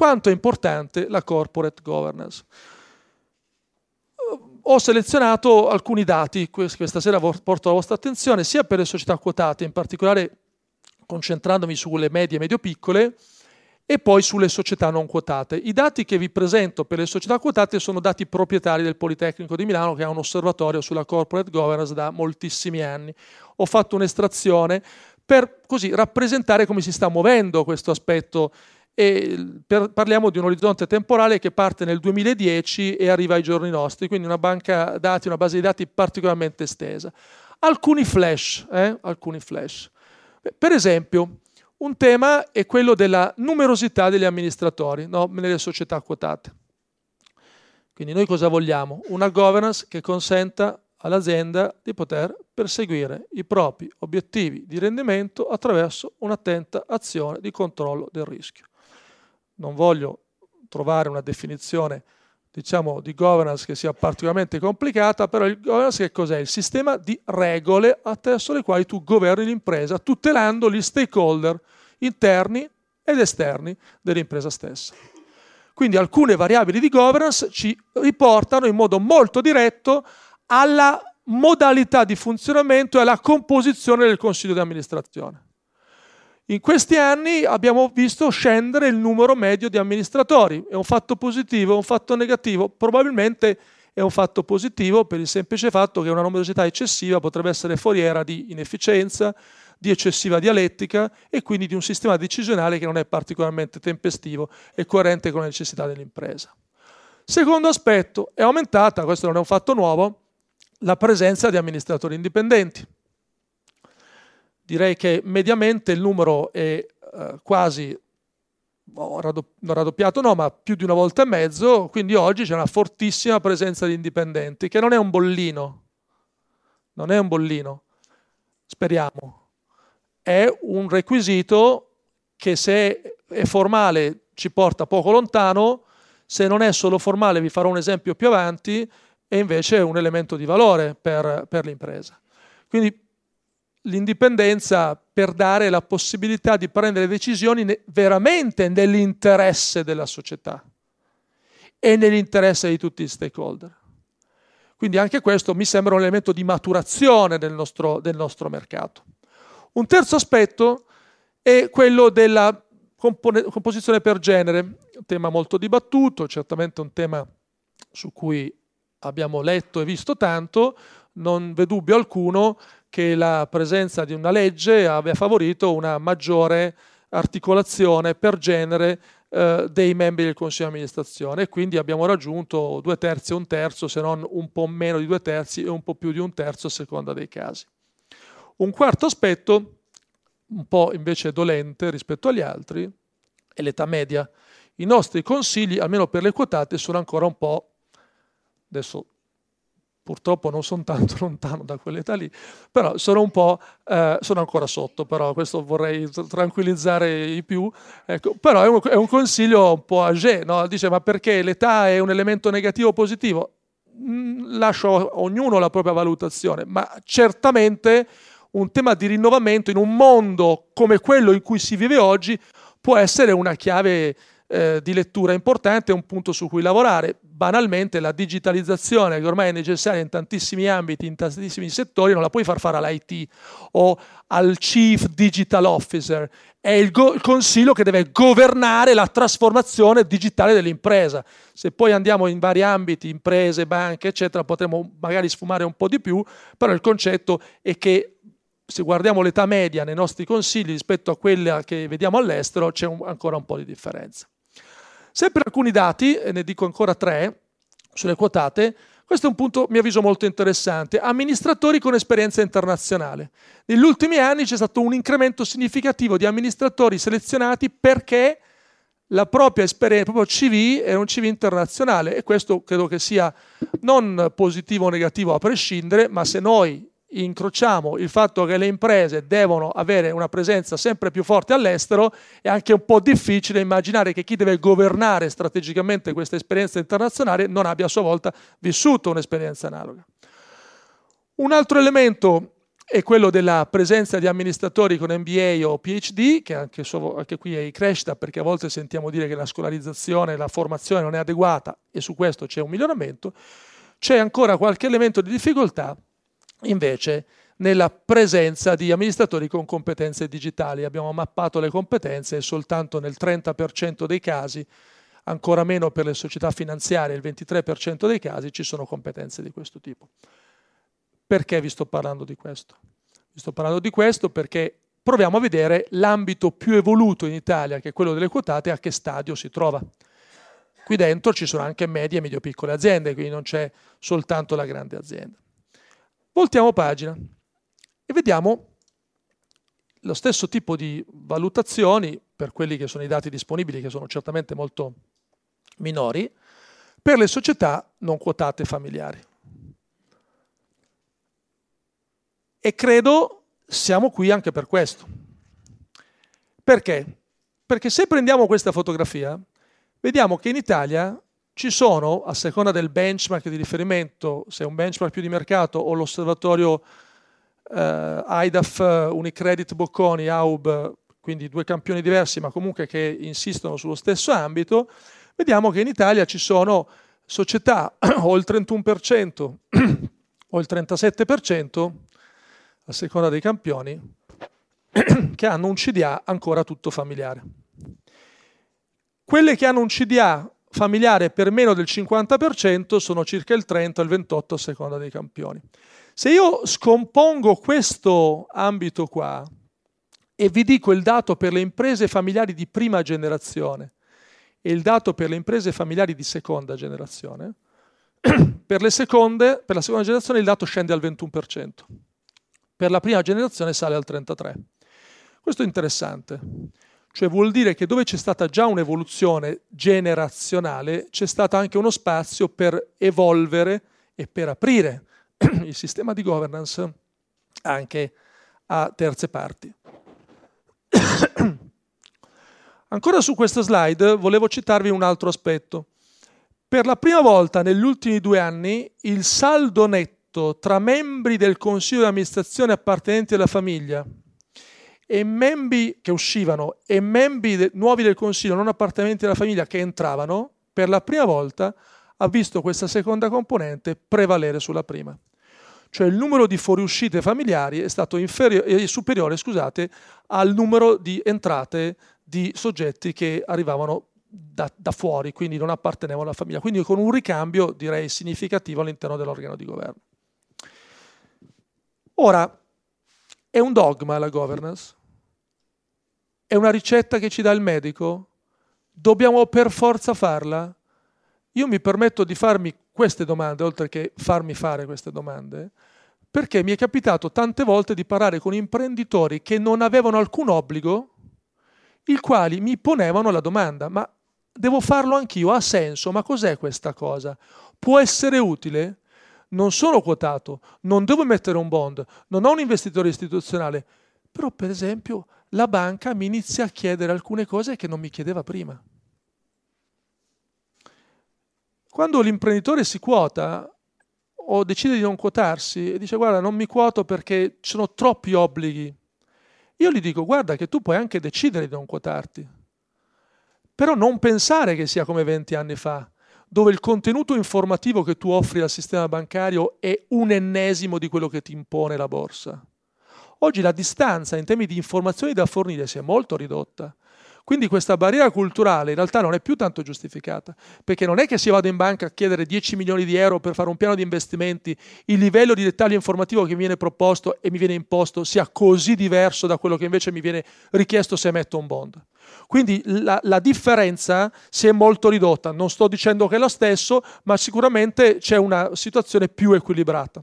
quanto è importante la corporate governance. Ho selezionato alcuni dati che questa sera porto alla vostra attenzione, sia per le società quotate, in particolare concentrandomi sulle medie e medio-piccole, e poi sulle società non quotate. I dati che vi presento per le società quotate sono dati proprietari del Politecnico di Milano che ha un osservatorio sulla corporate governance da moltissimi anni. Ho fatto un'estrazione per così rappresentare come si sta muovendo questo aspetto e per, parliamo di un orizzonte temporale che parte nel 2010 e arriva ai giorni nostri, quindi una banca dati, una base di dati particolarmente estesa. Alcuni flash, eh? alcuni flash. Per esempio, un tema è quello della numerosità degli amministratori no? nelle società quotate. Quindi noi cosa vogliamo? Una governance che consenta all'azienda di poter perseguire i propri obiettivi di rendimento attraverso un'attenta azione di controllo del rischio. Non voglio trovare una definizione diciamo, di governance che sia particolarmente complicata, però il governance che cos'è? Il sistema di regole attraverso le quali tu governi l'impresa, tutelando gli stakeholder interni ed esterni dell'impresa stessa. Quindi alcune variabili di governance ci riportano in modo molto diretto alla modalità di funzionamento e alla composizione del consiglio di amministrazione. In questi anni abbiamo visto scendere il numero medio di amministratori. È un fatto positivo, è un fatto negativo? Probabilmente è un fatto positivo per il semplice fatto che una numerosità eccessiva potrebbe essere foriera di inefficienza, di eccessiva dialettica e quindi di un sistema decisionale che non è particolarmente tempestivo e coerente con le necessità dell'impresa. Secondo aspetto, è aumentata, questo non è un fatto nuovo, la presenza di amministratori indipendenti direi che mediamente il numero è eh, quasi oh, non raddoppiato no, ma più di una volta e mezzo, quindi oggi c'è una fortissima presenza di indipendenti, che non è un bollino, non è un bollino, speriamo, è un requisito che se è formale ci porta poco lontano, se non è solo formale vi farò un esempio più avanti, e invece è un elemento di valore per, per l'impresa. Quindi l'indipendenza per dare la possibilità di prendere decisioni veramente nell'interesse della società e nell'interesse di tutti gli stakeholder. Quindi anche questo mi sembra un elemento di maturazione del nostro, del nostro mercato. Un terzo aspetto è quello della composizione per genere, un tema molto dibattuto, certamente un tema su cui abbiamo letto e visto tanto, non v'è dubbio alcuno che la presenza di una legge abbia favorito una maggiore articolazione per genere eh, dei membri del Consiglio di amministrazione e quindi abbiamo raggiunto due terzi e un terzo, se non un po' meno di due terzi e un po' più di un terzo a seconda dei casi. Un quarto aspetto, un po' invece dolente rispetto agli altri, è l'età media. I nostri consigli, almeno per le quotate, sono ancora un po', adesso purtroppo non sono tanto lontano da quell'età lì, però sono un po', eh, sono ancora sotto, però questo vorrei tranquillizzare i più, ecco, però è un, è un, consiglio un po' âgé, no? dice ma perché l'età è un elemento negativo o positivo? Mm, lascio a ognuno la propria valutazione, ma certamente un tema di rinnovamento in un mondo come quello in cui si vive oggi può essere una chiave eh, di lettura importante, un punto su cui lavorare. Banalmente la digitalizzazione che ormai è necessaria in tantissimi ambiti, in tantissimi settori, non la puoi far fare all'IT o al Chief Digital Officer, è il, go- il consiglio che deve governare la trasformazione digitale dell'impresa. Se poi andiamo in vari ambiti, imprese, banche, eccetera, potremo magari sfumare un po' di più, però il concetto è che se guardiamo l'età media nei nostri consigli rispetto a quella che vediamo all'estero, c'è un, ancora un po' di differenza. Sempre alcuni dati, e ne dico ancora tre, sulle quotate, questo è un punto, mi avviso, molto interessante. Amministratori con esperienza internazionale. Negli ultimi anni c'è stato un incremento significativo di amministratori selezionati perché la propria esperienza, il proprio CV è un CV internazionale e questo credo che sia non positivo o negativo a prescindere, ma se noi incrociamo il fatto che le imprese devono avere una presenza sempre più forte all'estero, è anche un po' difficile immaginare che chi deve governare strategicamente questa esperienza internazionale non abbia a sua volta vissuto un'esperienza analoga. Un altro elemento è quello della presenza di amministratori con MBA o PhD, che anche, so, anche qui è in crescita perché a volte sentiamo dire che la scolarizzazione, la formazione non è adeguata e su questo c'è un miglioramento. C'è ancora qualche elemento di difficoltà invece nella presenza di amministratori con competenze digitali. Abbiamo mappato le competenze e soltanto nel 30% dei casi, ancora meno per le società finanziarie, il 23% dei casi ci sono competenze di questo tipo. Perché vi sto parlando di questo? Vi sto parlando di questo perché proviamo a vedere l'ambito più evoluto in Italia, che è quello delle quotate, a che stadio si trova. Qui dentro ci sono anche medie e medio-piccole aziende, quindi non c'è soltanto la grande azienda. Voltiamo pagina e vediamo lo stesso tipo di valutazioni per quelli che sono i dati disponibili, che sono certamente molto minori, per le società non quotate familiari. E credo siamo qui anche per questo. Perché? Perché se prendiamo questa fotografia, vediamo che in Italia ci sono, a seconda del benchmark di riferimento, se è un benchmark più di mercato o l'osservatorio eh, IDAF, Unicredit, Bocconi, AUB, quindi due campioni diversi ma comunque che insistono sullo stesso ambito, vediamo che in Italia ci sono società o il 31% o il 37% a seconda dei campioni, che hanno un CDA ancora tutto familiare. Quelle che hanno un CDA familiare per meno del 50% sono circa il 30 o il 28 a seconda dei campioni. Se io scompongo questo ambito qua e vi dico il dato per le imprese familiari di prima generazione e il dato per le imprese familiari di seconda generazione, per, seconde, per la seconda generazione il dato scende al 21% per la prima generazione sale al 33. Questo è interessante, cioè vuol dire che dove c'è stata già un'evoluzione generazionale c'è stato anche uno spazio per evolvere e per aprire il sistema di governance anche a terze parti. Ancora su questa slide volevo citarvi un altro aspetto. Per la prima volta negli ultimi due anni il saldo netto tra membri del consiglio di amministrazione appartenenti alla famiglia e membri che uscivano e membri de- nuovi del consiglio non appartenenti alla famiglia che entravano, per la prima volta ha visto questa seconda componente prevalere sulla prima. Cioè il numero di fuoriuscite familiari è stato inferio- è superiore scusate, al numero di entrate di soggetti che arrivavano da, da, fuori, quindi non appartenevano alla famiglia, quindi con un ricambio direi significativo all'interno dell'organo di governo. Ora, è un dogma la governance? È una ricetta che ci dà il medico? Dobbiamo per forza farla? Io mi permetto di farmi queste domande, oltre che farmi fare queste domande, perché mi è capitato tante volte di parlare con imprenditori che non avevano alcun obbligo, i quali mi ponevano la domanda, ma devo farlo anch'io? Ha senso? Ma cos'è questa cosa? Può essere utile? non sono quotato, non devo mettere un bond, non ho un investitore istituzionale, però per esempio la banca mi inizia a chiedere alcune cose che non mi chiedeva prima. Quando l'imprenditore si quota o decide di non quotarsi e dice guarda non mi quoto perché ci sono troppi obblighi, io gli dico guarda che tu puoi anche decidere di non quotarti, però non pensare che sia come 20 anni fa dove il contenuto informativo che tu offri al sistema bancario è un ennesimo di quello che ti impone la borsa. Oggi la distanza in termini di informazioni da fornire si è molto ridotta. Quindi questa barriera culturale in realtà non è più tanto giustificata, perché non è che se vado in banca a chiedere 10 milioni di euro per fare un piano di investimenti, il livello di dettaglio informativo che mi viene proposto e mi viene imposto sia così diverso da quello che invece mi viene richiesto se metto un bond. Quindi la, la differenza si è molto ridotta, non sto dicendo che è lo stesso, ma sicuramente c'è una situazione più equilibrata.